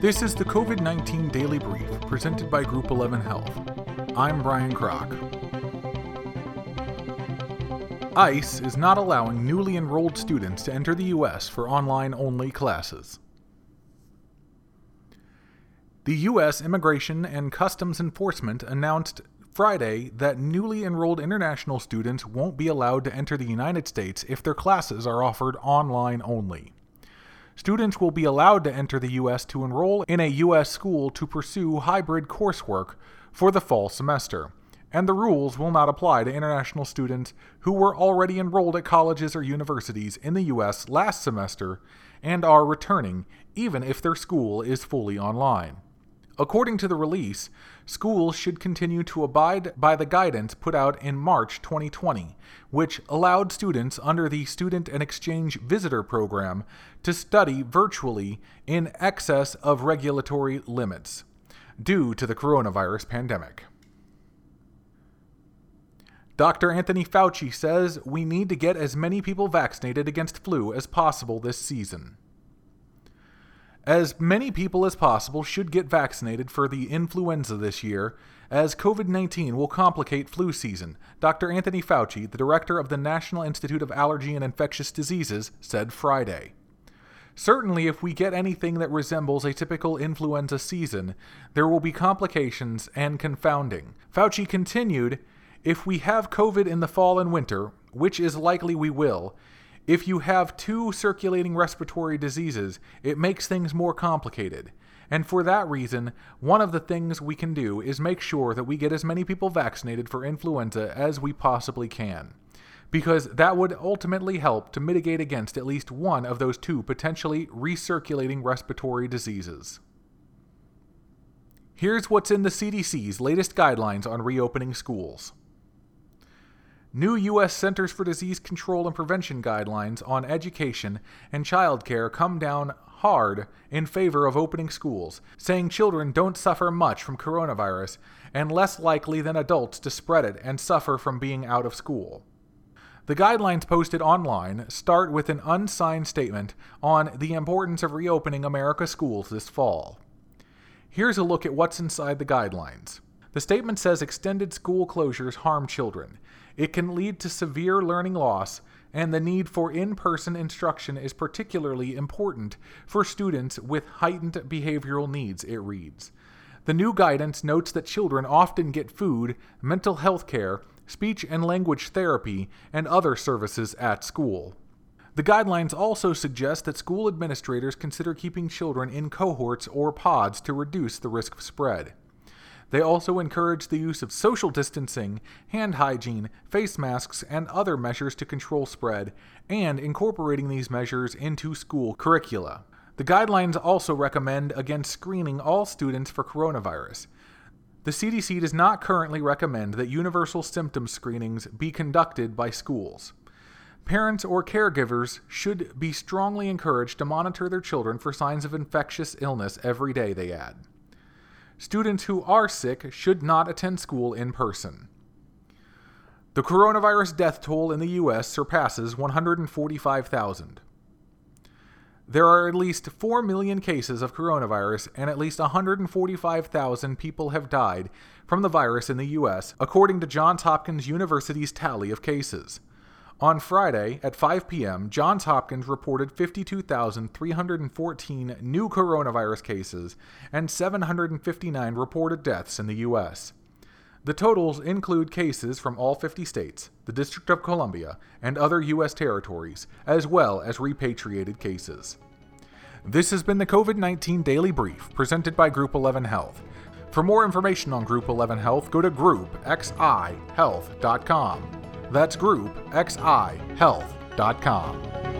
This is the COVID 19 Daily Brief presented by Group 11 Health. I'm Brian Kroc. ICE is not allowing newly enrolled students to enter the U.S. for online only classes. The U.S. Immigration and Customs Enforcement announced Friday that newly enrolled international students won't be allowed to enter the United States if their classes are offered online only. Students will be allowed to enter the U.S. to enroll in a U.S. school to pursue hybrid coursework for the fall semester, and the rules will not apply to international students who were already enrolled at colleges or universities in the U.S. last semester and are returning, even if their school is fully online. According to the release, schools should continue to abide by the guidance put out in March 2020, which allowed students under the Student and Exchange Visitor Program to study virtually in excess of regulatory limits due to the coronavirus pandemic. Dr. Anthony Fauci says we need to get as many people vaccinated against flu as possible this season. As many people as possible should get vaccinated for the influenza this year, as COVID 19 will complicate flu season, Dr. Anthony Fauci, the director of the National Institute of Allergy and Infectious Diseases, said Friday. Certainly, if we get anything that resembles a typical influenza season, there will be complications and confounding. Fauci continued If we have COVID in the fall and winter, which is likely we will, if you have two circulating respiratory diseases, it makes things more complicated. And for that reason, one of the things we can do is make sure that we get as many people vaccinated for influenza as we possibly can. Because that would ultimately help to mitigate against at least one of those two potentially recirculating respiratory diseases. Here's what's in the CDC's latest guidelines on reopening schools. New U.S. Centers for Disease Control and Prevention guidelines on education and childcare come down hard in favor of opening schools, saying children don't suffer much from coronavirus and less likely than adults to spread it and suffer from being out of school. The guidelines posted online start with an unsigned statement on the importance of reopening America's schools this fall. Here's a look at what's inside the guidelines. The statement says extended school closures harm children. It can lead to severe learning loss, and the need for in person instruction is particularly important for students with heightened behavioral needs, it reads. The new guidance notes that children often get food, mental health care, speech and language therapy, and other services at school. The guidelines also suggest that school administrators consider keeping children in cohorts or pods to reduce the risk of spread. They also encourage the use of social distancing, hand hygiene, face masks, and other measures to control spread, and incorporating these measures into school curricula. The guidelines also recommend against screening all students for coronavirus. The CDC does not currently recommend that universal symptom screenings be conducted by schools. Parents or caregivers should be strongly encouraged to monitor their children for signs of infectious illness every day, they add students who are sick should not attend school in person. The coronavirus death toll in the U.S. surpasses 145,000. There are at least 4 million cases of coronavirus, and at least 145,000 people have died from the virus in the U.S., according to Johns Hopkins University's tally of cases. On Friday at 5 p.m., Johns Hopkins reported 52,314 new coronavirus cases and 759 reported deaths in the U.S. The totals include cases from all 50 states, the District of Columbia, and other U.S. territories, as well as repatriated cases. This has been the COVID 19 Daily Brief presented by Group 11 Health. For more information on Group 11 Health, go to groupxihealth.com. That's groupxihealth.com.